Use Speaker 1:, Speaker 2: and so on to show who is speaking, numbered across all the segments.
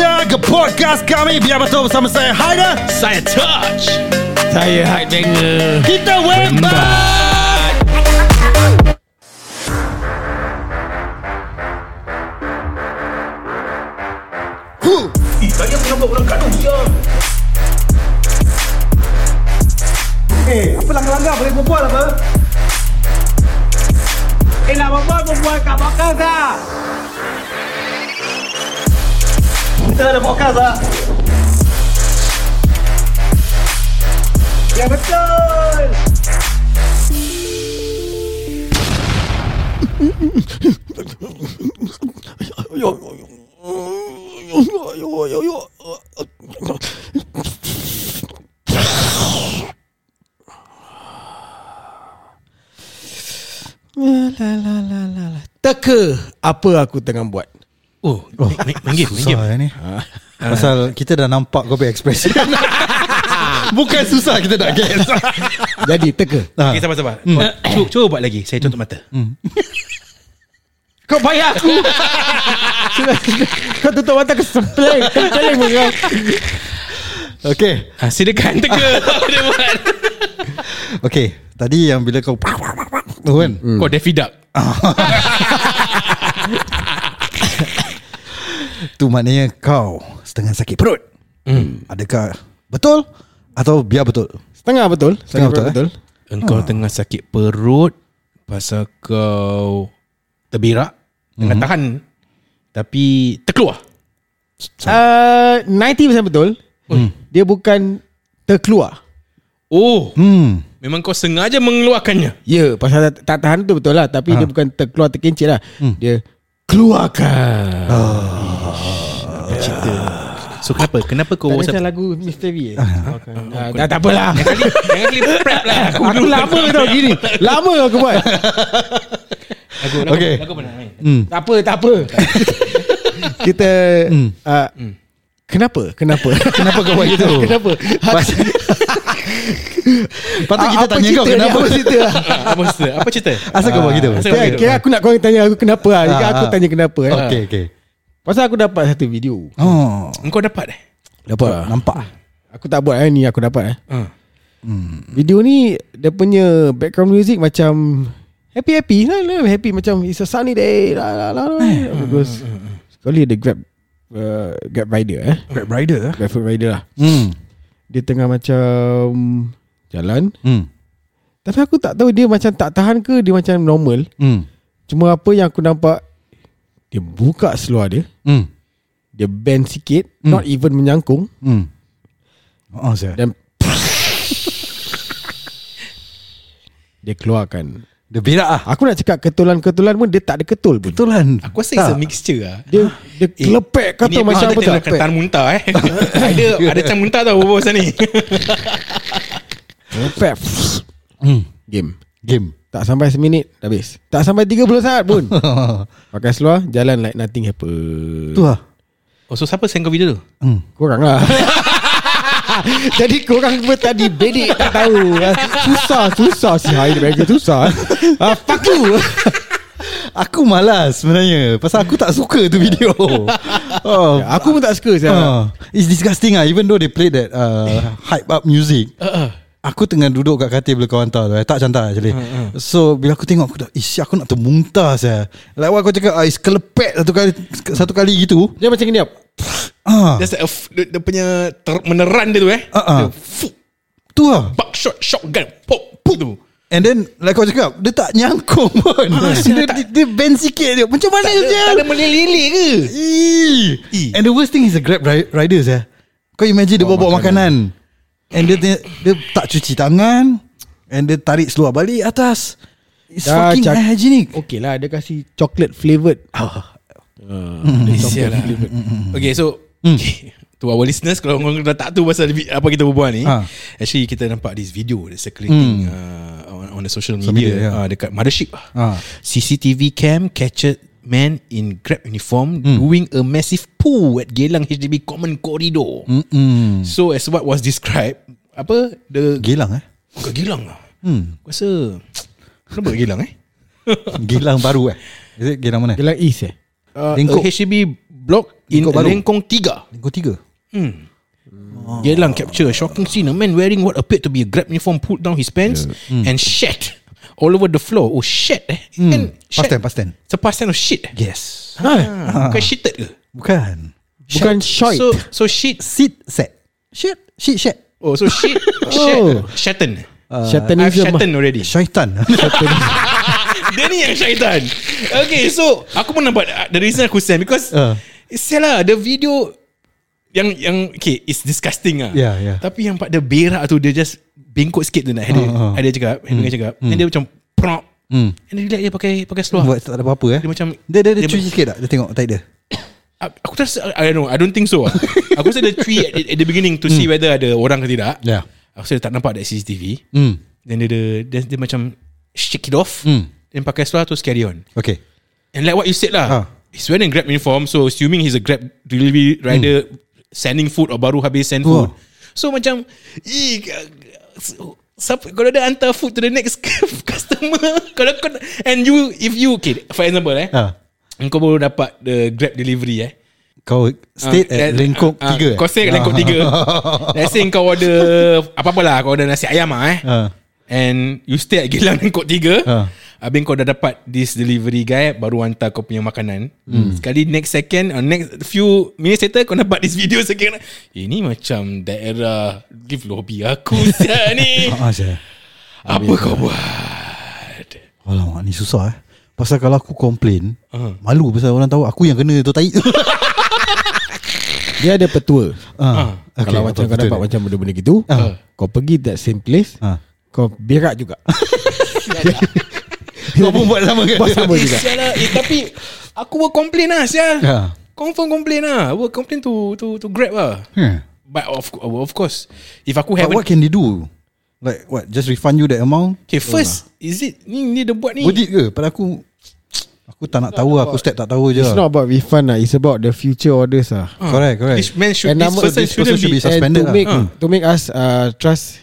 Speaker 1: datang ke podcast kami. Biar betul bersama saya Haida
Speaker 2: Saya touch.
Speaker 3: Saya banger
Speaker 1: Kita wembat
Speaker 3: Teka apa aku tengah buat.
Speaker 2: Oh, oh main, main game, main game
Speaker 1: Susah ni.
Speaker 3: Ah.
Speaker 1: Pasal kita dah nampak kau punya expression. Bukan susah kita nak guess
Speaker 3: Jadi teka.
Speaker 1: Ha.
Speaker 2: Okay, sabar, sabar Kau, cuba, cuba buat lagi. Saya tutup mata.
Speaker 3: Kau bayar aku. Kau tutup mata ke sebelah Kau jalan pun kau.
Speaker 1: Okay
Speaker 2: ha, Silakan teka. Dia buat?
Speaker 1: Okay Tadi yang bila kau Tu kan?
Speaker 2: Kau Daffy Duck.
Speaker 1: Tu maknanya kau Setengah sakit perut.
Speaker 2: Hmm.
Speaker 1: Adakah Betul Atau biar betul
Speaker 3: Setengah betul.
Speaker 1: Setengah betul,
Speaker 3: betul
Speaker 2: Engkau tengah sakit perut Pasal kau Terberak Tengah tahan Tapi Terkeluar.
Speaker 3: Uh, 90% betul. Dia bukan Terkeluar.
Speaker 2: Oh.
Speaker 1: Hmm.
Speaker 2: Memang kau sengaja mengeluarkannya?
Speaker 3: Ya pasal tak, tak tahan tu betul lah Tapi dia bukan terkeluar terkencit lah. Dia Keluarkan.
Speaker 2: Apa cerita So kenapa? Kenapa kau
Speaker 3: Tak macam lagu Mr. V eh? Ah, tak, tak apalah.
Speaker 2: Yang kali Yang kali prep lah. Aku,
Speaker 3: Aku lama tau gini. Lama aku buat.
Speaker 2: Lagu, lagu,
Speaker 1: Okay.
Speaker 2: lagu mana main?
Speaker 1: Hmm.
Speaker 3: Tak apa tak apa. Kita uh, Kenapa? Kenapa?
Speaker 1: Kenapa kau buat gitu?
Speaker 3: Kenapa?
Speaker 1: Patut kita
Speaker 3: Apa
Speaker 1: tanya kau kenapa?
Speaker 3: Apa cerita? Lah
Speaker 2: Apa cerita? Apa cerita?
Speaker 1: Asal kau buat gitu?
Speaker 3: Kira, kira aku nak kau tanya aku kenapa. Lah Kira
Speaker 1: Ah,
Speaker 3: aku
Speaker 1: ah.
Speaker 3: tanya kenapa eh.
Speaker 1: Okay okay
Speaker 3: Pasal aku dapat satu video.
Speaker 1: Oh.
Speaker 2: Engkau dapat eh?
Speaker 3: Dapat.
Speaker 1: Nampak.
Speaker 3: Aku tak buat eh. Ni aku dapat eh.
Speaker 2: Uh.
Speaker 3: Video ni Dia punya background music macam Happy-happy lah, lah. Happy macam It's a sunny day. Lah, lah, lah, lah. Terus Sekali ada grab uh, Grab rider eh.
Speaker 1: Grab rider
Speaker 3: Grab food rider lah.
Speaker 1: Hmm.
Speaker 3: Dia tengah macam Jalan.
Speaker 1: Hmm.
Speaker 3: Tapi aku tak tahu Dia macam tak tahan ke Dia macam normal.
Speaker 1: Hmm.
Speaker 3: Cuma apa yang aku nampak Dia buka seluar dia.
Speaker 1: Hmm.
Speaker 3: Dia bend sikit Not even menyangkung.
Speaker 1: Hmm. Oh saya
Speaker 3: Dan Dia keluarkan.
Speaker 1: Dia berak ah.
Speaker 3: Aku nak cakap ketulan-ketulan pun Dia tak ada ketul pun.
Speaker 1: Betulan
Speaker 2: Aku rasa it's a mixture lah
Speaker 3: Dia dia kelepek kata macam apa kelepek
Speaker 2: Ketan muntah eh. Ada Ada can muntah tau Berbual pasal ni.
Speaker 3: Kelepek.
Speaker 1: Hmm.
Speaker 3: Game.
Speaker 1: Game
Speaker 3: Tak sampai seminit dah Habis. Tak sampai 30 saat pun. Pakai seluar Jalan like nothing happen.
Speaker 1: Tu lah.
Speaker 2: Oh so siapa send kau video tu?
Speaker 1: Hmm.
Speaker 3: Korang lah. Jadi korang pun tadi bedek tak tahu. Susah Susah. Si Hai Dia susah. Ah, Fuck you.
Speaker 1: Aku malas sebenarnya. Pasal aku tak suka tu video. Oh,
Speaker 3: Aku pun tak suka saya.
Speaker 1: uh, It's disgusting ah Even though they play that uh, Hype up music.
Speaker 2: Uh, uh.
Speaker 1: Aku tengah duduk kat katil bila kau hantar tu eh. Tak cantik actually So bila aku tengok Aku dah Ish aku nak termuntah saya. Like what kau cakap ah, Is kelepek satu kali Satu kali gitu
Speaker 3: Dia macam gini up
Speaker 1: ah,
Speaker 2: That's like a f- dia, dia punya ter, Meneran dia tu eh
Speaker 1: Ah, ah.
Speaker 2: Dia fuh,
Speaker 1: Tu lah
Speaker 2: Buckshot Shotgun Pop Pop tu
Speaker 1: And then Like kau cakap Dia tak nyangkung pun dia, dia, dia bend sikit dia Macam mana
Speaker 2: Tak ada,
Speaker 1: je
Speaker 2: tak ada melilit ke.
Speaker 1: Ih. And the worst thing is the Grab ri- riders ya. Kau imagine dia bawa-bawa makanan. And dia, dia dia tak cuci tangan and dia tarik seluar balik atas. It's
Speaker 3: Dah
Speaker 1: fucking
Speaker 3: cak-
Speaker 1: unhygienic.
Speaker 3: Okay lah Dia kasih chocolate flavoured
Speaker 1: Ah.
Speaker 2: Sial lah Okay so okay. To our listeners Kalau orang dah tak tahu Pasal apa kita berbual ni
Speaker 1: Ha.
Speaker 2: Actually kita nampak This video That's circulating uh, on, on the social media,
Speaker 1: media, ya.
Speaker 2: uh, Dekat Mothership
Speaker 1: Ha.
Speaker 2: CCTV cam Captured man in Grab uniform Doing a massive poo At Geylang HDB Common Corridor
Speaker 1: Mm-mm.
Speaker 2: So as what was described Apa The
Speaker 1: Gilang eh.
Speaker 2: Kat Geylang lah
Speaker 1: Hmm.
Speaker 2: Aku rasa Kenapa Geylang eh
Speaker 1: Gilang baru eh. Is it Gilang mana?
Speaker 3: Gelang East eh
Speaker 2: uh,
Speaker 1: Lengkok.
Speaker 2: HDB block in
Speaker 1: Lengkong baru.
Speaker 2: Lengkong 3.
Speaker 1: Lengkong tiga
Speaker 2: Hmm. Geylang capture a shocking scene. A man wearing what appeared to be a Grab uniform pulled down his pants and shat all over the floor. Oh shit eh. Kan
Speaker 1: Past tense Past tense
Speaker 2: It's a past tense of shit. eh?
Speaker 1: Yes
Speaker 2: Ah, Bukan shitted ke?
Speaker 1: Bukan
Speaker 3: Bukan shite.
Speaker 2: So so shit.
Speaker 1: Sit set Shit Shit shit
Speaker 2: Oh so shit. Shat. Shatten. I've
Speaker 3: Shatanism.
Speaker 2: shatten already.
Speaker 1: Syaitan
Speaker 2: Dia ni yang syaitan Okay so Aku pun nampak uh, The reason aku send Because uh.
Speaker 1: Uh.
Speaker 2: Sial lah The video Yang yang Okay It's disgusting lah.
Speaker 1: Yeah, yeah.
Speaker 2: Tapi yang pada berak tu Dia just Bengkok sikit tu nak Ada
Speaker 1: Uh, uh.
Speaker 2: Ada cakap Ada cakap And dia macam Prop.
Speaker 1: Hmm.
Speaker 2: And dia relax dia pakai Pakai seluar.
Speaker 1: Buat tak ada apa-apa eh?
Speaker 2: Dia macam
Speaker 1: Dia dia, dia
Speaker 2: dia-
Speaker 1: cuci sikit tak? Dia tengok tight dia?
Speaker 2: Aku tak rasa I don't know I don't think so lah. Aku rasa dia tweet at, at the beginning To see whether ada orang ke tidak.
Speaker 1: Yeah.
Speaker 2: Aku rasa dia tak nampak That CCTV
Speaker 1: Hmm.
Speaker 2: Then dia, dia, dia, dia macam Shake it off.
Speaker 1: Hmm.
Speaker 2: Then pakai seluar Terus carry on.
Speaker 1: Okay.
Speaker 2: And like what you said lah
Speaker 1: Ah.
Speaker 2: He's wearing Grab uniform So assuming he's a Grab delivery rider Sending food Or baru habis send food So macam "Ih, siapa, Kalau dia hantar food To the next customer Kalau kau And you If you Okay for example eh
Speaker 1: Ah.
Speaker 2: Kau baru dapat The Grab delivery eh
Speaker 1: Kau stay
Speaker 2: Ah,
Speaker 1: at Lengkok
Speaker 2: ah,
Speaker 1: tiga.
Speaker 2: Kau stay at Lengkok
Speaker 1: Ah.
Speaker 2: 3 Let's say kau order Apa-apa lah Kau order nasi ayam lah eh
Speaker 1: Ah.
Speaker 2: And you stay at Geylang Lengkok 3
Speaker 1: Ah.
Speaker 2: Habis kau dah dapat This delivery guy Baru hantar kau punya makanan
Speaker 1: Hmm.
Speaker 2: Sekali next second or Next few minutes later Kau dapat this video second Ini macam daerah Live lobby aku Sial ni. Apa kau buat
Speaker 1: Alamak ni susah eh. Pasal kalau aku complain,
Speaker 2: Ah.
Speaker 1: malu pasal orang tahu aku yang kena tu tai.
Speaker 3: Dia ada petua.
Speaker 1: ah.
Speaker 3: Okay, Kalau macam kau dapat macam benda-benda gitu,
Speaker 1: Ah.
Speaker 3: kau pergi that same place,
Speaker 1: Ah.
Speaker 3: kau berak juga.
Speaker 1: Kau pun buat sama kan?
Speaker 3: Buat sama
Speaker 2: Eh,
Speaker 3: juga.
Speaker 2: lah eh, Tapi Aku will complain lah Sial
Speaker 1: Ya.
Speaker 2: Confirm complain lah I will complain to to to Grab lah
Speaker 1: Hmm.
Speaker 2: But of of course, if aku
Speaker 1: But
Speaker 2: haven't
Speaker 1: what can they do? Like what? Just refund you that amount?
Speaker 2: okay first is it ni ni dia buat ni
Speaker 1: Worth it ke? Pada aku Aku tak nak tahu lah Aku step tak tahu je
Speaker 3: It's
Speaker 1: lah.
Speaker 3: not about refund lah. It's about the future orders lah.
Speaker 1: Correct correct
Speaker 2: This man should
Speaker 3: And
Speaker 2: this person
Speaker 1: this person should
Speaker 2: be,
Speaker 1: be suspended
Speaker 3: And to
Speaker 1: lah.
Speaker 3: make
Speaker 2: Ah.
Speaker 3: to make us uh, trust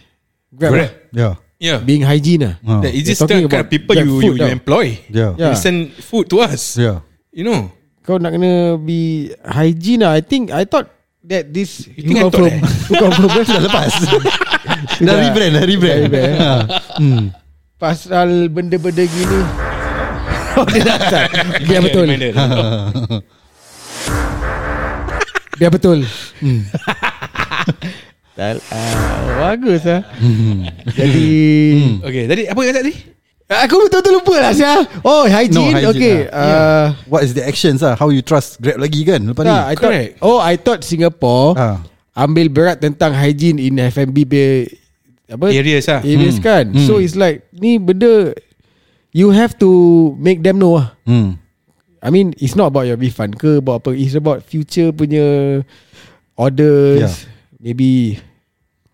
Speaker 3: Grab,
Speaker 2: Grab.
Speaker 1: Yeah
Speaker 2: yeah.
Speaker 3: being hygiene lah.
Speaker 1: Ah.
Speaker 2: That is this the kind of people you you, you employ.
Speaker 1: Yeah
Speaker 3: Yeah.
Speaker 2: You send food to us.
Speaker 1: Yeah
Speaker 2: You know.
Speaker 3: Kau nak kena be hygiene lah. I think I thought that this
Speaker 2: You think I thought
Speaker 3: confirm tu confirm dah lepas.
Speaker 1: Dah rebrand Dah rebrand. Ha. Hmm.
Speaker 3: Pasal benda-benda gini. Oh dia dah start. Biar betul. Biar betul. Tal, uh, bagus lah. Jadi
Speaker 2: okay, tadi apa yang tadi?
Speaker 3: Aku betul-betul lupa lah Syah Oh hygiene,
Speaker 1: No, hygiene,
Speaker 3: Okay
Speaker 1: ah.
Speaker 3: uh,
Speaker 1: What is the actions lah How you trust Grab lagi kan Lepas ni
Speaker 3: tak, I thought,
Speaker 2: Correct.
Speaker 3: Oh I thought Singapore
Speaker 1: Ah.
Speaker 3: Ambil berat tentang hygiene In F&B be, apa,
Speaker 2: Areas lah.
Speaker 3: Areas
Speaker 1: Hmm.
Speaker 3: kan
Speaker 1: Hmm.
Speaker 3: So it's like Ni benda You have to Make them know lah
Speaker 1: hmm.
Speaker 3: I mean It's not about your refund ke About apa It's about future punya Orders
Speaker 1: Yeah.
Speaker 3: Maybe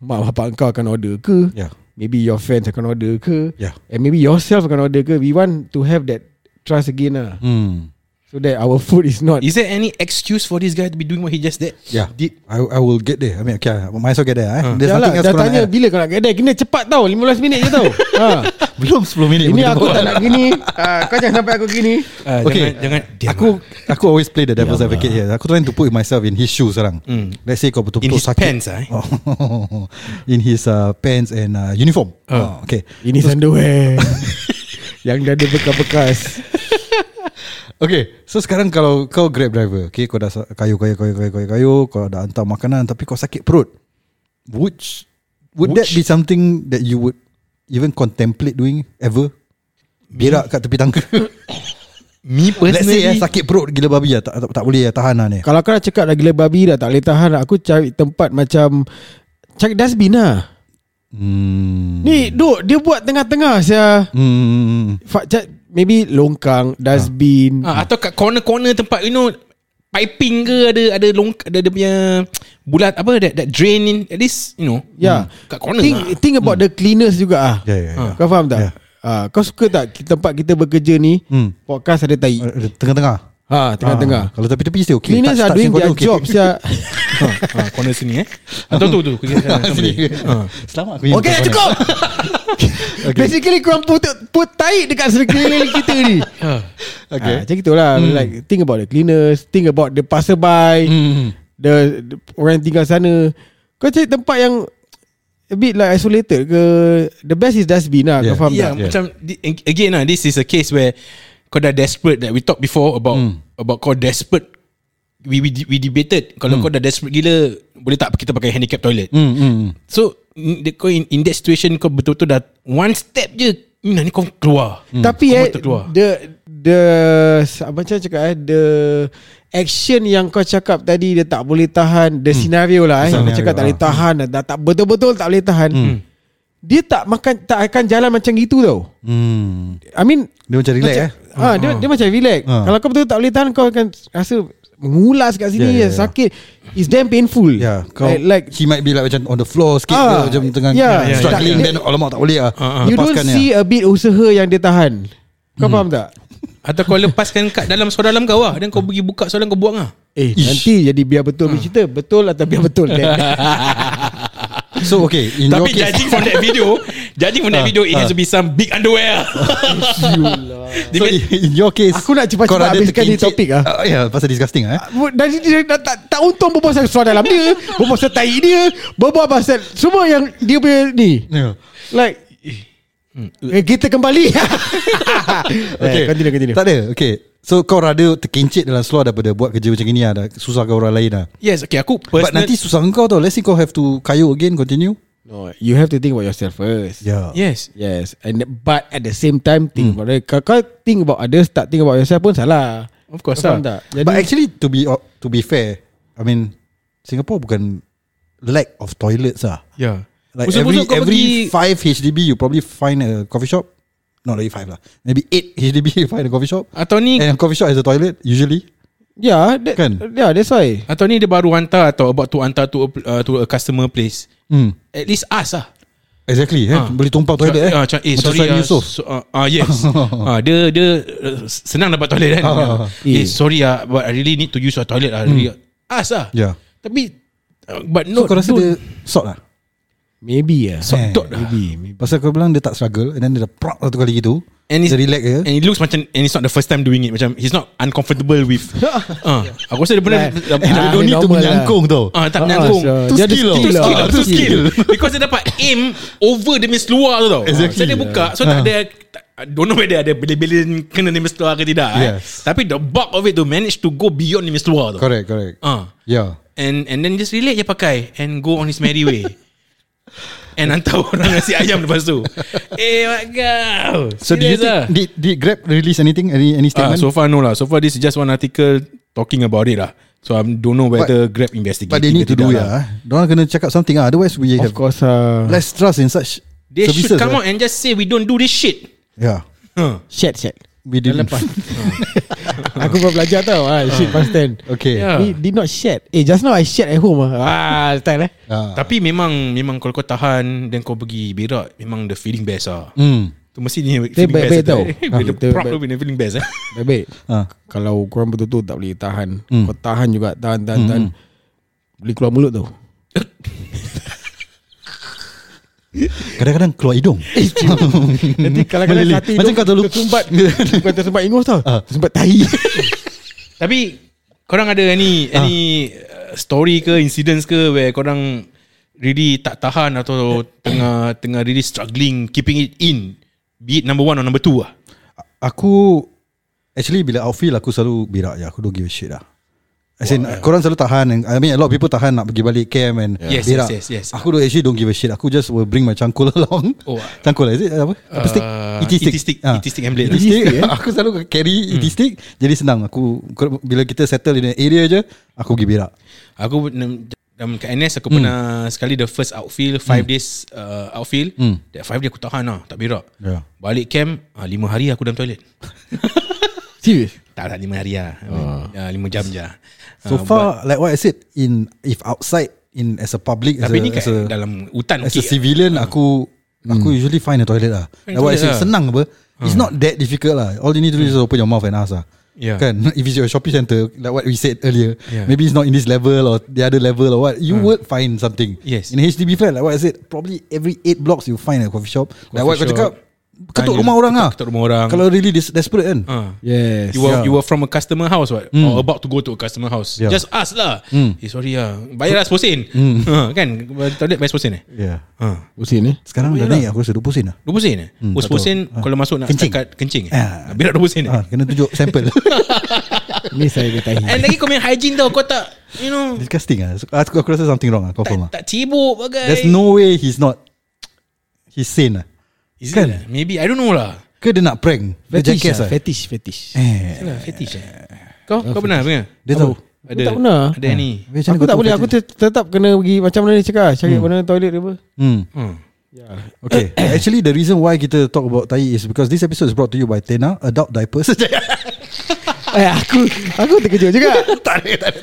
Speaker 3: Mak bapak kau akan order ke?
Speaker 1: Yeah
Speaker 3: Maybe your friends akan order ke?
Speaker 1: Yeah
Speaker 3: And maybe yourself akan order ke? We want to have that Trust again lah.
Speaker 1: Hmm.
Speaker 3: So that our food is not
Speaker 2: Is there any excuse for this guy to be doing what he just did?
Speaker 1: Yeah
Speaker 2: Did
Speaker 1: I, I will get there I mean okay I might as well get there eh. There's
Speaker 3: Dah lah,
Speaker 1: nothing else
Speaker 3: dah
Speaker 1: nak
Speaker 3: tanya
Speaker 1: add.
Speaker 3: bila kau nak kedai Kena cepat tau 15 minit je tau ha.
Speaker 1: Belum 10 minit
Speaker 3: Ini aku tak nak gini ha, Kau jangan sampai aku gini
Speaker 2: uh,
Speaker 1: Okay.
Speaker 2: jangan jangan diam
Speaker 1: Aku aku always play the devil's advocate here. Aku trying to put myself in his shoes sekarang.
Speaker 2: Hmm.
Speaker 1: Let's say kau
Speaker 2: in
Speaker 1: betul-betul
Speaker 2: his
Speaker 1: sakit.
Speaker 2: pants eh?
Speaker 1: Oh, in his uh, pants and uh, uniform. Oh. okay.
Speaker 3: Ini underwear Yang dah ada bekas-bekas
Speaker 1: Okay. So sekarang kalau kau grab driver, okay, kau dah kayu kayu kayu kayu kayu kayu, kau dah hantar makanan tapi kau sakit perut. Would would that
Speaker 2: Which-
Speaker 1: be something that you would even contemplate doing ever? Berak kat tepi tangga.
Speaker 2: Me
Speaker 1: Let's say eh,
Speaker 2: personally
Speaker 1: sakit perut gila babi lah, tak, tak, tak boleh tahan lah ni.
Speaker 3: Kalau kau nak cakap dah gila babi dah Tak boleh tahan Aku cari tempat macam Cari dustbin lah
Speaker 1: Hmm.
Speaker 3: Ni duk Dia buat tengah-tengah saya
Speaker 1: Hmm.
Speaker 3: Fa- ca- Maybe longkang Dustbin
Speaker 2: ah, Atau kat corner-corner tempat You know Piping ke Ada ada long Ada dia punya Bulat apa That, that drain in At least You know
Speaker 3: Ya
Speaker 2: Kat corner
Speaker 3: think,
Speaker 2: lah.
Speaker 3: think about the cleaners juga ah.
Speaker 1: Ya, ya, ya.
Speaker 3: Kau faham tak?
Speaker 1: Ya.
Speaker 3: Ah, kau suka tak tempat kita bekerja ni
Speaker 1: Hmm.
Speaker 3: podcast ada tai?
Speaker 1: Tengah-tengah.
Speaker 3: Ah, tengah-tengah.
Speaker 1: Kalau tepi-tepi still okay.
Speaker 3: Cleaners
Speaker 1: Touch-
Speaker 3: are doing their
Speaker 1: okay.
Speaker 3: job sia.
Speaker 2: ha, corner sini eh. Ah, tu tu
Speaker 1: Sini.
Speaker 2: Ha.
Speaker 1: Selamat aku
Speaker 3: Okay, dah cukup. Basically korang put put tai dekat sekeliling kita ni.
Speaker 2: Ha.
Speaker 3: Okay. macam gitulah. Like think about the cleaners, think about the passerby,
Speaker 1: Hmm.
Speaker 3: the, the orang tinggal sana. Kau cari tempat yang a bit like isolated ke the best is dustbin lah
Speaker 1: Yeah.
Speaker 3: kau faham
Speaker 2: Yeah,
Speaker 3: tak?
Speaker 1: Yeah.
Speaker 2: macam again lah, this is a case where kau dah desperate that we talked before about about kau desperate. We we we debated kalau kau dah desperate gila boleh tak kita pakai handicap toilet.
Speaker 1: Hmm, hmm.
Speaker 2: So in, kau in, in that situation kau betul-betul dah one step je Mina ni kau keluar.
Speaker 3: Tapi
Speaker 2: Kau
Speaker 3: eh
Speaker 2: keluar.
Speaker 3: the the macam cakap eh the action yang kau cakap tadi dia tak boleh tahan the scenario lah eh. Kau
Speaker 1: Scenario,
Speaker 3: cakap tak boleh
Speaker 1: ah.
Speaker 3: tahan dah tak betul-betul tak boleh tahan. Dia tak makan tak akan jalan macam gitu tau.
Speaker 1: Hmm.
Speaker 3: I mean
Speaker 1: Dia macam relax eh.
Speaker 3: Ha, dia, dia macam relax.
Speaker 1: Ah.
Speaker 3: Kalau kau betul tak boleh tahan kau akan rasa mengulas kat sini
Speaker 1: Yeah, yeah,
Speaker 3: yeah, sakit. It's damn painful.
Speaker 1: Ya, kau
Speaker 3: like, like
Speaker 1: he might be like macam on the floor sikit
Speaker 3: Ah,
Speaker 1: ke macam tengah
Speaker 3: yeah,
Speaker 2: yeah,
Speaker 1: struggling
Speaker 3: yeah.
Speaker 1: then alamak tak boleh ah.
Speaker 2: Ah.
Speaker 3: you don't see a bit usaha yang dia tahan. Kau
Speaker 1: Hmm.
Speaker 3: faham tak?
Speaker 2: Atau kau lepaskan kat dalam soal dalam kau lah Dan kau pergi buka soalan kau buang lah
Speaker 3: Eh nanti jadi biar betul punya cerita Betul atau biar betul
Speaker 1: So okay, in your
Speaker 2: Tapi
Speaker 1: case
Speaker 2: judging from that video Judging from that
Speaker 1: Ah,
Speaker 2: video It has to be some big underwear
Speaker 1: So in your case
Speaker 3: Aku nak cepat-cepat
Speaker 1: rada
Speaker 3: habiskan ni topik ah.
Speaker 1: Ah, Ya pasal disgusting ah. eh.
Speaker 3: Dan dia tak, tak, tak untung berbual pasal soal dalam dia Berbual pasal tai dia Berbual pasal Semua yang dia punya ni
Speaker 1: Ya.
Speaker 3: Like eh, Kita kembali
Speaker 1: Okay.
Speaker 3: eh, Continue continue
Speaker 1: Tak ada. Okay. So kau rada terkincit dalam seluar daripada buat kerja macam ni lah. Dah susah kau orang lain lah.
Speaker 2: Yes okay aku
Speaker 1: But
Speaker 2: personal
Speaker 1: nanti susah kau tau. Let's say kau have to kayu again, continue.
Speaker 3: no, You have to think about yourself first
Speaker 1: Yeah.
Speaker 2: Yes
Speaker 3: Yes and But at the same time Think about it Kalau kau think about others Tak think about yourself pun salah
Speaker 2: Of course
Speaker 3: Kau
Speaker 2: lah
Speaker 3: tak Jadi
Speaker 1: But actually to be to be fair, I mean Singapore bukan lack of toilets lah.
Speaker 2: Yeah
Speaker 1: Like
Speaker 2: Pusat-pusat
Speaker 1: every
Speaker 2: kau
Speaker 1: every
Speaker 2: pergi-
Speaker 1: five HDB you probably find a coffee shop. Not really five lah. Maybe eight HDB find a coffee shop.
Speaker 2: Atau ni
Speaker 1: And coffee shop has a toilet usually.
Speaker 3: Yeah that,
Speaker 1: Kan?
Speaker 3: Yeah that's why
Speaker 2: Atau ni dia baru hantar Atau about to hantar to a, uh, to a customer place
Speaker 1: Hmm.
Speaker 2: At least ask lah
Speaker 1: Exactly. Eh?
Speaker 2: Ah.
Speaker 1: Boleh tumpang toilet eh.
Speaker 2: Ah, macam, eh
Speaker 1: Macam
Speaker 2: sorry ah,
Speaker 1: Yusof.
Speaker 2: so, ah, ah, yes ah, Dia dia uh, Senang dapat toilet kan
Speaker 1: Ah.
Speaker 2: Eh sorry ah, But I really need to use your toilet lah really. Ask lah
Speaker 1: Yeah.
Speaker 2: Tapi uh, But
Speaker 1: So
Speaker 2: no
Speaker 1: kau rasa dia sort lah.
Speaker 3: Maybe ya
Speaker 2: Sort dot lah
Speaker 3: Maybe, maybe.
Speaker 1: Pasal kau bilang dia tak struggle and then dia dah prak satu kali gitu.
Speaker 2: And
Speaker 1: Dia relax je.
Speaker 2: And it looks macam And it's not the first time doing it Macam he's not uncomfortable with uh, Aku rasa dia pernah
Speaker 3: Like,
Speaker 1: And
Speaker 3: Ah,
Speaker 1: dia don't need to menyangkung tau.
Speaker 2: Ah, tak
Speaker 3: Ah,
Speaker 2: menyangkung
Speaker 1: Tu
Speaker 3: dia ada
Speaker 1: skill tau.
Speaker 3: skill
Speaker 1: Tu
Speaker 3: lah.
Speaker 1: skill
Speaker 2: Ah, tu
Speaker 1: skill.
Speaker 2: skill Because dia dapat aim Over the miss luar tu tau
Speaker 1: Exactly.
Speaker 2: So dia buka So tak ada tak- I Don't know whether ada Beli-beli Kena the miss luar ke tidak eh.
Speaker 1: Yes.
Speaker 2: Tapi the bulk of it tu Manage to go beyond the miss luar tu
Speaker 1: Correct, correct.
Speaker 2: Ah,
Speaker 1: Yeah.
Speaker 2: And and then just relate je pakai And go on his merry way And hantar orang nasi ayam lepas tu Eh mak kau
Speaker 1: So do you
Speaker 2: Serious lah
Speaker 1: think did, did Grab release anything? Any any
Speaker 2: Ah,
Speaker 1: statement?
Speaker 2: so far no lah So far this is just one article Talking about it lah So I don't know whether Grab investigate
Speaker 1: But they need to do it lah. Diorang kena cakap something lah. Otherwise we
Speaker 3: Of
Speaker 1: have
Speaker 3: course uh,
Speaker 1: less trust in such
Speaker 2: They
Speaker 1: services.
Speaker 2: should come
Speaker 1: lah.
Speaker 2: out and just say We don't do this shit
Speaker 1: Yeah.
Speaker 2: huh.
Speaker 3: Shit shit
Speaker 1: We didn't.
Speaker 3: lepas. Aku baru belajar tau ah, Shit past tense
Speaker 1: Okay.
Speaker 2: Yeah.
Speaker 3: He did not shed Eh just now I shed at home ah. Ah style eh
Speaker 1: Ah.
Speaker 2: Tapi memang Memang kalau kau tahan Dan kau pergi berak Memang the feeling best lah
Speaker 1: Hmm.
Speaker 2: Tu mesti ni
Speaker 3: Dia
Speaker 2: feeling
Speaker 3: baik-baik
Speaker 2: best
Speaker 3: tau.
Speaker 2: Bila prop tu Bila feeling best eh
Speaker 3: Baik-baik
Speaker 1: Ah.
Speaker 3: Kalau korang betul-betul tak boleh tahan
Speaker 1: Hmm.
Speaker 3: Kau tahan juga Tahan tahan tahan Boleh keluar mulut tau
Speaker 1: Kadang-kadang keluar hidung.
Speaker 3: Nanti kadang-kadang
Speaker 1: Boleh,
Speaker 3: satu
Speaker 1: boleh. Macam kau terlalu-
Speaker 3: Tersumbat Bukan tersumbat ingus tau.
Speaker 1: Ah.
Speaker 3: Tersumbat tahi.
Speaker 2: Tapi Korang ada any Any uh, Story ke Incidents ke Where korang Really tak tahan Atau Tengah Tengah really struggling Keeping it in? Be it number one or number two lah.
Speaker 1: Aku Actually bila outfield Aku selalu berak je. Aku don't give a shit lah As in, korang selalu tahan I mean a lot of people tahan Nak pergi balik camp And
Speaker 2: Yes,
Speaker 1: berak
Speaker 2: yes, yes, yes.
Speaker 1: Aku do, actually don't give a shit Aku just will bring my cangkul along
Speaker 2: Oh,
Speaker 1: Cangkul is it Apa? Apa stick?
Speaker 2: Uh,
Speaker 1: ET stick,
Speaker 2: ET stick.
Speaker 1: Ah.
Speaker 2: ET stick Hamlet
Speaker 1: ET
Speaker 2: lah.
Speaker 1: stick Aku selalu carry ET stick Jadi senang Aku Bila kita settle in an area je Aku pergi berak
Speaker 2: Aku dalam kat NS aku pernah sekali the first outfield five days uh, outfield.
Speaker 1: Hmm.
Speaker 2: That five day aku tahan lah, tak berak.
Speaker 1: Ya.
Speaker 2: Balik camp, ah, lima hari aku dalam toilet.
Speaker 3: Serius
Speaker 2: tak tak lima hari lah. Uh, lima jam je.
Speaker 1: So
Speaker 2: Ah,
Speaker 1: far Like what I said In If outside In as a public
Speaker 2: Tapi
Speaker 1: as a,
Speaker 2: ni kat
Speaker 1: as a,
Speaker 2: dalam hutan
Speaker 1: As
Speaker 2: okay.
Speaker 1: a civilian Aku Aku
Speaker 3: Hmm.
Speaker 1: usually find a toilet lah
Speaker 2: Find
Speaker 1: Like what I said
Speaker 2: lah.
Speaker 1: Senang apa It's not that difficult lah All you need to do Is open your mouth and ask lah
Speaker 2: Yeah.
Speaker 1: Kan If it's your shopping center Like what we said earlier
Speaker 2: Yeah.
Speaker 1: Maybe it's not in this level Or the other level Or what You would find something
Speaker 2: Yes.
Speaker 1: In a HDB flat Like what I said Probably every 8 blocks You find a coffee shop Like what kau cakap Ketuk
Speaker 2: Tanya,
Speaker 1: rumah orang lah
Speaker 2: ketuk rumah orang.
Speaker 1: Kalau really des- desperate kan
Speaker 2: Ah.
Speaker 3: Yes
Speaker 2: You were
Speaker 1: Yeah.
Speaker 2: you were from a customer house what? Or about to go to a customer house.
Speaker 1: Yeah.
Speaker 2: Just ask lah. Eh, sorry lah. Bayar lah 10 sen. Ha, kan? Toilet bayar 10 sen eh?
Speaker 1: Yeah
Speaker 2: Ha.
Speaker 3: Pusing eh
Speaker 1: Sekarang dah naik Aku rasa 20 sen lah
Speaker 2: 20 sen eh? Oh, 10 sen kalau masuk nak
Speaker 1: Kencing.
Speaker 2: setakat kencing eh?
Speaker 1: Ah.
Speaker 2: Biar 20 sen eh?
Speaker 1: ah, Kena tunjuk sampel
Speaker 3: Ni saya kata
Speaker 2: And lagi kau main hygiene tau Kau tak You know
Speaker 1: Disgusting lah aku, aku rasa something wrong lah Confirm lah
Speaker 2: tak, tak cibuk bagai
Speaker 1: There's no way he's not He's sane lah
Speaker 2: Is
Speaker 1: kan?
Speaker 2: it? Maybe I don't know lah.
Speaker 1: Ke dia nak prank? Dia
Speaker 3: Fetish
Speaker 1: jackass
Speaker 3: lah
Speaker 1: lah?
Speaker 3: Fetish Fetish.
Speaker 1: Eh.
Speaker 2: Salah fetish eh Kau? Kau pernah punya?
Speaker 1: Dia tahu.
Speaker 2: Ada.
Speaker 3: Tak pernah.
Speaker 2: Ada ni.
Speaker 3: Aku tak boleh. Aku tetap kena pergi Macam mana dia cakap Cari mana toilet dia apa.
Speaker 1: Hmm.
Speaker 2: hmm.
Speaker 1: Okay. Actually the reason why Kita talk about tai Is because this episode Is brought to you by Tena Adult Diapers
Speaker 3: Eh aku Aku terkejut juga
Speaker 1: Tak ada tak ada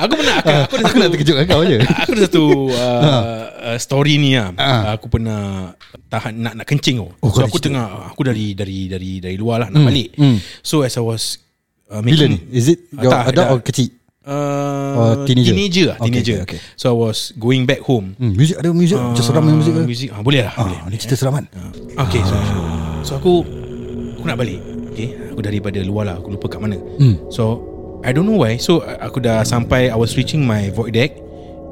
Speaker 2: Aku pernah Aku, aku, ada
Speaker 1: Aku nak terkejut dengan kau je
Speaker 2: Aku ada satu uh, uh, story ni lah.
Speaker 1: Ah.
Speaker 2: Aku pernah tahan nak nak kencing tu.
Speaker 1: Oh,
Speaker 2: so aku
Speaker 1: situ.
Speaker 2: tengah aku dari dari dari dari luar lah nak balik.
Speaker 1: hmm.
Speaker 2: So as I was uh,
Speaker 1: Bila
Speaker 2: making
Speaker 1: ni Is it
Speaker 2: Ah,
Speaker 1: Your
Speaker 2: tak,
Speaker 1: adult
Speaker 2: dah.
Speaker 1: or kecil
Speaker 2: uh,
Speaker 1: Or teenager?
Speaker 2: Teenager lah,
Speaker 1: Okay,
Speaker 2: teenager.
Speaker 1: okay, okay.
Speaker 2: So I was going back home.
Speaker 1: hmm. Music ada music Macam seram music ke
Speaker 2: Music ah, boleh lah. boleh.
Speaker 1: ah, Ni cerita seraman
Speaker 2: Okay so, so, so aku Aku nak balik Okay Aku daripada luar lah Aku lupa kat mana.
Speaker 1: Hmm.
Speaker 2: So I don't know why. So aku dah sampai I was reaching my void deck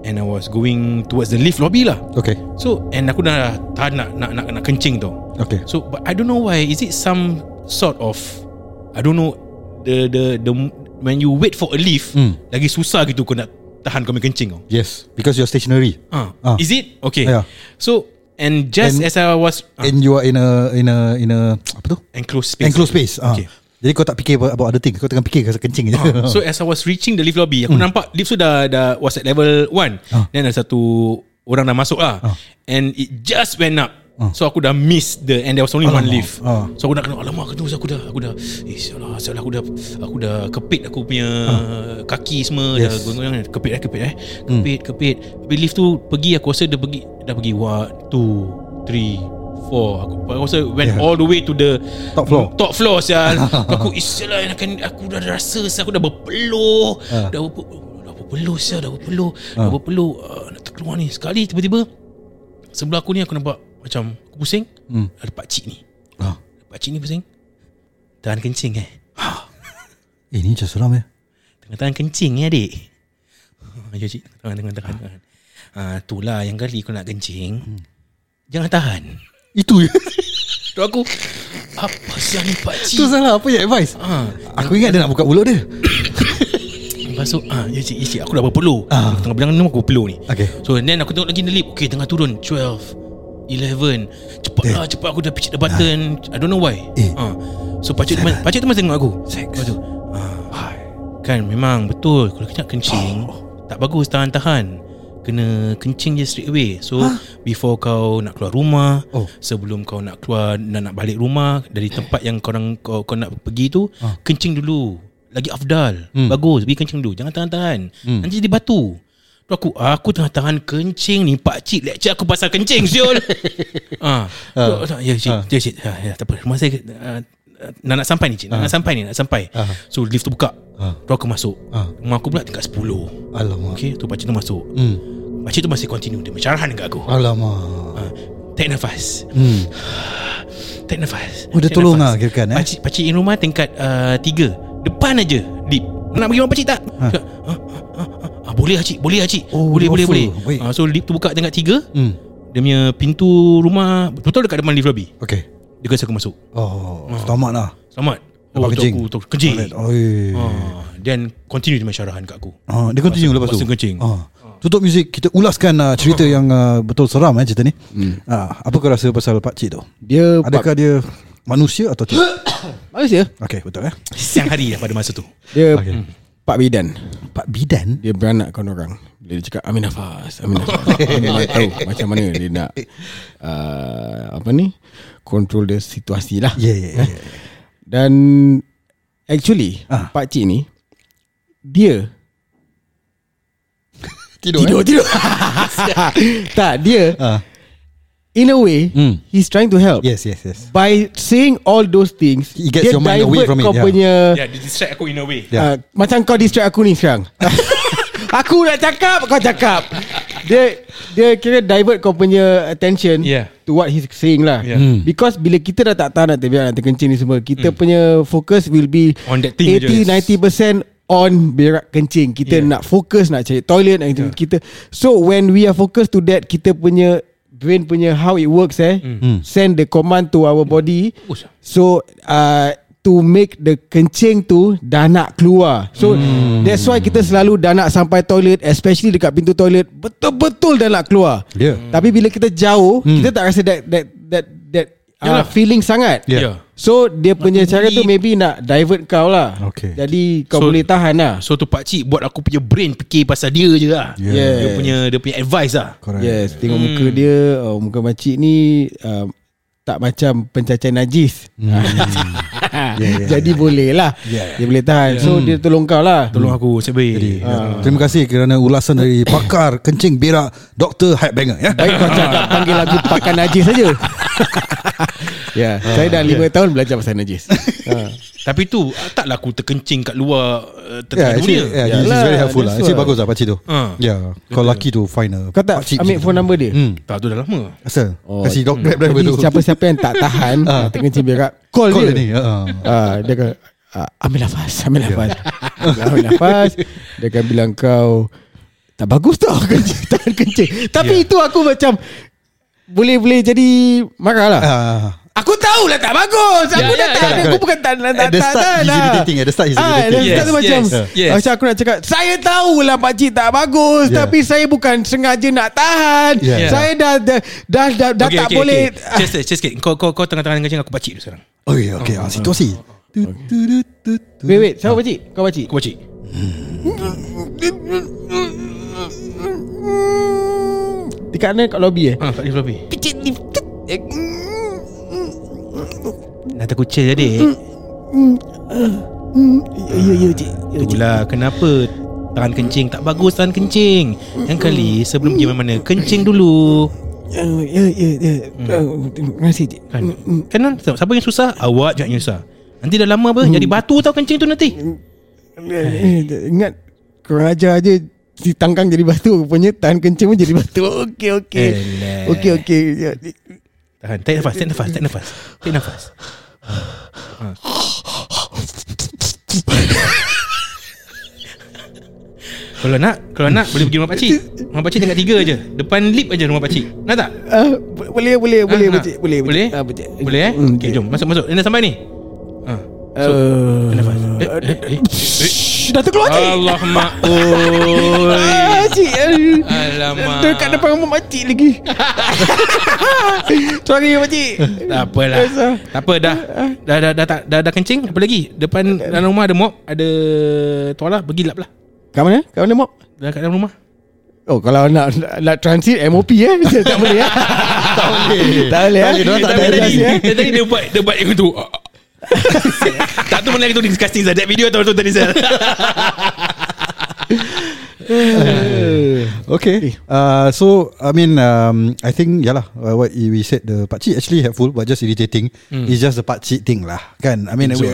Speaker 2: And I was going Towards the lift lobby lah.
Speaker 1: Okay.
Speaker 2: So And aku dah Tahan nak Nak, nak, nak kencing tu
Speaker 1: Okay.
Speaker 2: So but I don't know why. Is it some Sort of I don't know The the the When you wait for a lift
Speaker 1: Hmm.
Speaker 2: Lagi susah gitu Kau nak Tahan kau punya kencing kau
Speaker 1: Yes Because you're stationary.
Speaker 2: Ah,
Speaker 1: Ah.
Speaker 2: Is it? Okay.
Speaker 1: Yeah.
Speaker 2: So And just
Speaker 1: And-
Speaker 2: as I was ah,
Speaker 1: And you are in a In a In a Apa tu?
Speaker 2: Enclosed space.
Speaker 1: Enclosed space ah.
Speaker 2: Okay.
Speaker 1: Jadi kau tak fikir about, about other things Kau tengah fikir Kau kencing je.
Speaker 2: Ah, So as I was reaching the lift lobby Aku nampak lift tu dah, dah Was at level 1
Speaker 1: Ah.
Speaker 2: Then ada satu Orang dah masuk lah.
Speaker 1: Ah.
Speaker 2: And it just went up So aku dah miss the And there was only one
Speaker 1: Alamak.
Speaker 2: lift
Speaker 1: Ah.
Speaker 2: So aku nak kena Alamak aku aku dah Aku dah Eh salah salah aku dah Aku dah kepit aku punya Kaki semua
Speaker 1: Ah. Yes. Hmm.
Speaker 2: Dah goyang-goyang Kepit eh kepit eh Kepit kepit Tapi lift tu pergi Aku rasa dia pergi Dah pergi 1 2 3 Four. Aku, aku rasa went
Speaker 1: Yeah.
Speaker 2: all the way to the
Speaker 1: Top floor.
Speaker 2: Top floor sial. aku isialah kan aku dah rasa sial, aku dah berpeluh.
Speaker 1: Ah.
Speaker 2: Dah berpe, dah berpeluh sial, dah berpeluh. Dah berpeluh uh, nak terkeluar ni. Sekali tiba-tiba sebelah aku ni aku nampak macam aku pusing.
Speaker 1: Hmm.
Speaker 2: Ada pak cik ni.
Speaker 1: ah.
Speaker 2: Pak cik ni pusing. Tahan kencing eh.
Speaker 1: Eh ni macam seram ya
Speaker 2: Tengah tahan kencing ya adik. Ya cik, tahan tahan tahan. tahan. Ah, itulah yang kali kau nak kencing. Jangan tahan.
Speaker 1: Itu je
Speaker 2: Tu aku apa sial ni pak cik?
Speaker 1: Tu salah Apa yang advice
Speaker 2: Ah,
Speaker 1: Aku ingat dia nak buka mulut dia
Speaker 2: Lepas tu ah, ya cik, ya cik, aku dah berpeluh
Speaker 1: Ah.
Speaker 2: Tengah bilang ni aku berpeluh ni
Speaker 1: Okay
Speaker 2: So then aku tengok lagi the lift Okay tengah turun 12 11 Cepat lah cepat. Aku dah pitch the button. I don't know why.
Speaker 1: Eh.
Speaker 2: ah. So pakcik tu, pakcik tu masih tengok aku.
Speaker 1: Sex.
Speaker 2: Lepas tu ah, Kan memang betul. Kalau kita nak kencing Tak bagus tahan-tahan. Kena kencing je straight away. So before kau nak keluar rumah
Speaker 1: Oh.
Speaker 2: Sebelum kau nak keluar Dan nak balik rumah Dari tempat yang korang kau, kau nak pergi tu Kencing dulu. Lagi afdal. Bagus. Pergi kencing dulu. Jangan tahan-tahan. Nanti jadi batu Tu aku Aku tengah tahan kencing ni Pak cik lecture aku pasal kencing Siul ah. Tu, Ya cik
Speaker 1: Ah.
Speaker 2: Ya cik ya, ya, Tak apa saya uh, nak, nak sampai ni cik Nak, nak sampai ni Nak sampai
Speaker 1: Ah.
Speaker 2: So lift tu buka
Speaker 1: Ah.
Speaker 2: Tu aku masuk
Speaker 1: Ah.
Speaker 2: Rumah aku pula tingkat 10
Speaker 1: Alamak
Speaker 2: Okay tu pakcik tu masuk
Speaker 1: hmm.
Speaker 2: Pakcik tu masih continue Dia mencarahan dekat aku
Speaker 1: Alamak
Speaker 2: ah. Take nafas
Speaker 1: hmm.
Speaker 2: Take nafas
Speaker 1: Oh, dia tolong
Speaker 2: nafas.
Speaker 1: lah kirakan, eh?
Speaker 2: Pakcik, pakcik in rumah tingkat uh, 3 Depan aja Lift Nak pergi rumah pakcik tak? Ha. Ha, ha, ha, ha. Boleh lah cik Boleh lah cik
Speaker 1: Oh,
Speaker 2: Boleh boleh boleh. Ah, So lift tu buka tingkat 3
Speaker 1: Hmm.
Speaker 2: Dia punya pintu rumah Betul dekat depan lift lobby
Speaker 1: Okay
Speaker 2: Dia kasi aku masuk
Speaker 1: Oh Selamat lah
Speaker 2: Selamat
Speaker 1: Dapat
Speaker 2: tu
Speaker 1: kencing.
Speaker 2: aku, tu, Kencing
Speaker 1: Oh, eh.
Speaker 2: Ah, Then continue dia masyarahan kat aku
Speaker 1: Ah, dia continue lepas tu.
Speaker 2: Masa kencing.
Speaker 1: Ah. Tutup muzik kita ulaskan uh, cerita yang uh, betul seram eh cerita ni. Hmm. Ah, apa kau rasa pasal pak cik tu?
Speaker 3: Dia
Speaker 1: Adakah dia manusia atau tidak?
Speaker 3: Manusia
Speaker 1: Okey, betul eh.
Speaker 2: Siang hari dah pada masa tu
Speaker 3: Dia
Speaker 1: Okay.
Speaker 3: Pak Bidan
Speaker 1: Pak Bidan
Speaker 3: Dia beranak kawan orang Bila dia cakap Amin nafas Amin nafas Dia tahu macam mana Dia nak uh, Apa ni Control the situasi lah
Speaker 1: Ya ya ya.
Speaker 3: Dan Actually
Speaker 1: Ah.
Speaker 3: Pak Cik ni Dia
Speaker 1: Tidur.
Speaker 3: Tidur tidur Tak dia
Speaker 1: Ah.
Speaker 3: In a way,
Speaker 1: Hmm.
Speaker 3: he's trying to help.
Speaker 1: Yes yes yes
Speaker 3: By saying all those things,
Speaker 1: He gets your mind away from it,
Speaker 3: kau
Speaker 1: yeah.
Speaker 3: punya
Speaker 2: Yeah, dia distract aku in a way.
Speaker 1: Yeah.
Speaker 3: uh, macam kau distract aku ni sekarang. aku nak cakap, kau cakap. Dia dia kira divert kau punya attention
Speaker 2: Yeah.
Speaker 3: to what he's saying lah.
Speaker 2: Yeah. Hmm.
Speaker 3: Because bila kita dah tak tahan nak terbiak nak terkencing ni semua, kita punya focus will be
Speaker 2: On that thing
Speaker 3: 80 90% on berak kencing. Kita
Speaker 2: Yeah.
Speaker 3: nak fokus nak cari toilet
Speaker 2: Yeah.
Speaker 3: kita. So when we are focused to that, kita punya brain punya how it works eh
Speaker 1: Hmm.
Speaker 3: send the command to our body
Speaker 2: Ush.
Speaker 3: So uh, To make the kencing tu Dah nak keluar So
Speaker 1: Hmm.
Speaker 3: That's why kita selalu Dah nak sampai toilet Especially dekat pintu toilet Betul-betul dah nak keluar
Speaker 1: Yeah.
Speaker 3: Tapi bila kita jauh
Speaker 1: Hmm.
Speaker 3: Kita tak rasa That That, that uh,
Speaker 2: Yalah.
Speaker 3: Feeling sangat
Speaker 1: Yeah.
Speaker 2: Yeah.
Speaker 3: So dia punya cara tu Maybe nak divert kau lah
Speaker 1: Okay.
Speaker 3: Jadi kau
Speaker 2: So-
Speaker 3: boleh tahan lah
Speaker 2: So tu pak cik buat aku punya brain fikir pasal dia je lah.
Speaker 1: Yeah.
Speaker 2: Dia punya dia punya advice lah.
Speaker 1: Correct
Speaker 3: Yes Tengok
Speaker 2: Hmm.
Speaker 3: muka dia oh, Muka makcik ni uh, Tak macam pencacaran najis
Speaker 1: Hmm. yeah.
Speaker 3: Jadi boleh lah
Speaker 1: Yeah.
Speaker 3: Dia boleh tahan So dia tolong kau lah
Speaker 2: Tolong aku Sebaik.
Speaker 1: Jadi, uh, terima kasih kerana ulasan dari pakar kencing berak Dr. Hypebanger ya.
Speaker 3: Baik kau cakap panggil lagu pakai najis saja. ya, saya dah 5 tahun belajar pasal najis. ha.
Speaker 2: Tapi tu taklah aku terkencing kat luar uh,
Speaker 1: Yeah,
Speaker 2: tengah
Speaker 1: actually,
Speaker 2: dunia.
Speaker 1: yeah, he's
Speaker 3: Yalah,
Speaker 1: very helpful lah. Actually bagus lah pakcik tu.
Speaker 2: Ah.
Speaker 1: Yeah, kau lucky to find a
Speaker 3: Kau tak
Speaker 1: pakcik
Speaker 3: ambil phone
Speaker 1: tu.
Speaker 3: number dia?
Speaker 1: Hmm.
Speaker 2: Tak tu dah lama.
Speaker 1: Asal?
Speaker 3: Oh,
Speaker 1: Kasih dog grab driver tu.
Speaker 3: siapa-siapa yang tak tahan
Speaker 1: Ah.
Speaker 3: uh. Terkencing berak Call,
Speaker 1: Call
Speaker 3: dia
Speaker 1: dia ni. Uh.
Speaker 3: Ah, Dia akan ah, Ambil nafas Ambil nafas Ambil nafas Dia akan bilang kau Tak bagus tau kencing, Tahan kencing Tapi
Speaker 2: Yeah.
Speaker 3: itu aku macam Boleh-boleh jadi Marah lah
Speaker 1: Ah.
Speaker 3: Aku tahu lah tak bagus Aku
Speaker 2: Ya,
Speaker 3: dah
Speaker 2: ya,
Speaker 3: tak
Speaker 2: ya.
Speaker 3: Aku bukan tak tak
Speaker 1: At the start,
Speaker 3: tak
Speaker 1: he's
Speaker 3: lah.
Speaker 1: irritating. At the start, he's
Speaker 3: Ah,
Speaker 1: irritating.
Speaker 3: Start
Speaker 2: Yes,
Speaker 3: macam
Speaker 2: yes, yes.
Speaker 3: Macam aku nak cakap Saya tahulah pakcik tak bagus
Speaker 1: Yeah.
Speaker 3: Tapi saya bukan sengaja nak tahan
Speaker 1: Yeah.
Speaker 3: Saya dah Dah dah, dah, dah tak boleh
Speaker 2: Okay. Just, just sikit. Kau, kau, kau tengah-tengah kencing aku pakcik tu sekarang.
Speaker 1: Okay, okay. Ah, situasi. Tu, tu, tu, tu, tu.
Speaker 3: Wait wait Siapa pakcik Kau pakcik
Speaker 2: Aku pakcik.
Speaker 3: Dekat mana kat lobby eh
Speaker 2: Ha, kat lift lobby.
Speaker 3: Picit ni
Speaker 2: Nak kucing jadi.
Speaker 3: Ya ya cik Ya, cik.
Speaker 2: Itulah kenapa tahan kencing tak bagus tahan kencing. Yang kali sebelum pergi mana-mana kencing dulu.
Speaker 3: Ya ya ya ya. Uh, Terima kasih cik
Speaker 2: Kan? Kan kan? siapa yang susah? Awak jangan yang susah. Nanti dah lama apa? Jadi batu tau kencing tu nanti.
Speaker 3: Eh, Ingat Kurang ajar je Si tangkang jadi batu Rupanya tahan kencing pun jadi batu Okey okey. Okey okey Ya,
Speaker 2: Tahan, tarik nafas, tarik nafas, tarik nafas. Tarik nafas. Ha. Kalau nak, kalau nak boleh pergi rumah pakcik. Rumah pakcik tingkat tiga je. Depan lip aja rumah pakcik. Nak tak?
Speaker 3: Ah, bo- boleh boleh boleh
Speaker 2: nak?
Speaker 3: pakcik boleh
Speaker 2: Boleh?
Speaker 3: Ah, pakcik.
Speaker 2: Boleh eh?
Speaker 3: Hmm,
Speaker 2: Okey, jom. Masuk, masuk. Dah sampai ni. Ha. So,
Speaker 3: Uh,
Speaker 2: nafas.
Speaker 3: Dah terkeluar cik.
Speaker 2: Allah mak oi.
Speaker 3: Ah, cik.
Speaker 2: Alamak.
Speaker 3: Dekat depan rumah makcik lagi. Sorry makcik.
Speaker 2: Tak apalah. Tak apa dah. Dah dah dah dah, dah, dah kencing apa lagi? Depan dalam rumah ada mop, ada toilet, pergi lap lah.
Speaker 3: Kat mana? Kat mana mop?
Speaker 2: Dah kat dalam rumah.
Speaker 3: Oh kalau nak nak, nak transit MOP eh tak boleh eh.
Speaker 1: Tak boleh.
Speaker 3: Tak boleh eh.
Speaker 1: Tak boleh. Tak
Speaker 2: Tapi
Speaker 1: ada
Speaker 2: tadi,
Speaker 1: ready.
Speaker 2: dia tadi dia buat dia buat yang tu. tak tu mana disgusting Zal. That video tahu tu tadi Zal.
Speaker 1: Okay. Uh, so I mean, um, I think yeah lah. Uh, what we said the pakcik actually helpful, but just irritating. It's just the pakcik thing lah, kan? I mean,
Speaker 2: so.
Speaker 1: we,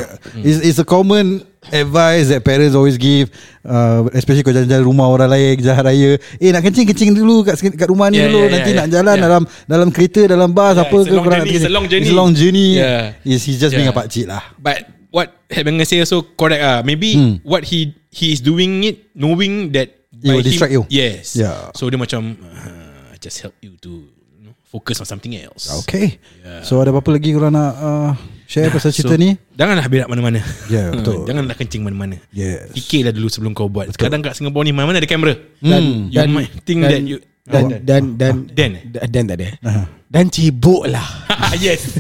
Speaker 1: it's, it's a common advice that parents always give, uh, especially kalau jalan-jalan rumah orang lain jalan raya. Eh nak kencing kencing dulu kat kat rumah ni
Speaker 2: Yeah,
Speaker 1: dulu.
Speaker 2: yeah,
Speaker 1: Nanti
Speaker 2: yeah,
Speaker 1: nak
Speaker 2: yeah.
Speaker 1: jalan
Speaker 2: Yeah.
Speaker 1: dalam dalam kereta, dalam bas
Speaker 2: Yeah,
Speaker 1: apa ke
Speaker 2: long
Speaker 1: korang
Speaker 2: journey,
Speaker 1: nak
Speaker 2: it's a long journey.
Speaker 1: It's a long journey.
Speaker 2: Yeah.
Speaker 1: Is he's just being a
Speaker 2: Yeah.
Speaker 1: pakcik lah.
Speaker 2: But what Headbanger say also correct ah. Maybe
Speaker 1: Hmm.
Speaker 2: what he he is doing it knowing that
Speaker 1: It will
Speaker 2: him-
Speaker 1: distract you.
Speaker 2: Yes.
Speaker 1: Yeah.
Speaker 2: So dia macam uh, just help you to you know, focus on something else.
Speaker 1: Okay. So ada apa-apa lagi korang nak uh, share pasal cerita
Speaker 2: so,
Speaker 1: ni?
Speaker 2: Janganlah berak mana-mana.
Speaker 1: Ya, betul.
Speaker 2: Janganlah kencing mana-mana.
Speaker 1: Yes.
Speaker 2: Fikirlah dulu sebelum kau buat. Sekarang kat Singapore ni mana-mana ada kamera.
Speaker 1: Hmm.
Speaker 2: You might think
Speaker 3: dan,
Speaker 2: that you
Speaker 3: dan, dan dan
Speaker 2: Dan eh?
Speaker 3: dan, dan tak ada.
Speaker 1: Aha.
Speaker 3: Dan cibuk lah.
Speaker 2: yes.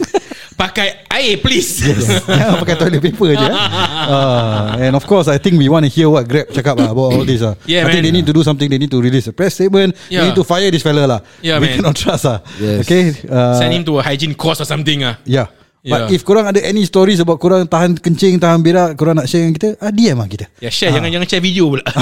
Speaker 2: Pakai air please.
Speaker 1: Jangan pakai toilet paper je uh, And of course I think we want to hear What Grab cakap lah About all this lah
Speaker 2: Yeah,
Speaker 1: I think
Speaker 2: man.
Speaker 1: they need to do something They need to release a press statement They
Speaker 2: Yeah.
Speaker 1: need to fire this fella lah
Speaker 2: Yeah,
Speaker 1: We
Speaker 2: man.
Speaker 1: cannot trust lah
Speaker 3: Yes.
Speaker 1: Okay uh,
Speaker 2: Send him to a hygiene course or something ah.
Speaker 1: Yeah But
Speaker 2: Yeah.
Speaker 1: if korang ada any stories About korang tahan kencing Tahan berak Korang nak share dengan kita ah, DM lah kita.
Speaker 2: Ya share. Jangan jangan share video pula.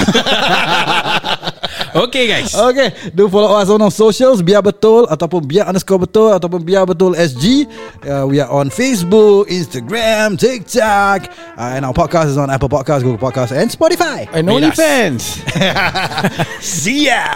Speaker 2: Okay guys.
Speaker 1: Okay Do follow us on our socials Biar betul Ataupun biar underscore betul Ataupun biar betul SG uh, We are on Facebook Instagram TikTok uh, And our podcast is on Apple Podcasts Google Podcasts And Spotify.
Speaker 3: And. OnlyFans.
Speaker 1: See ya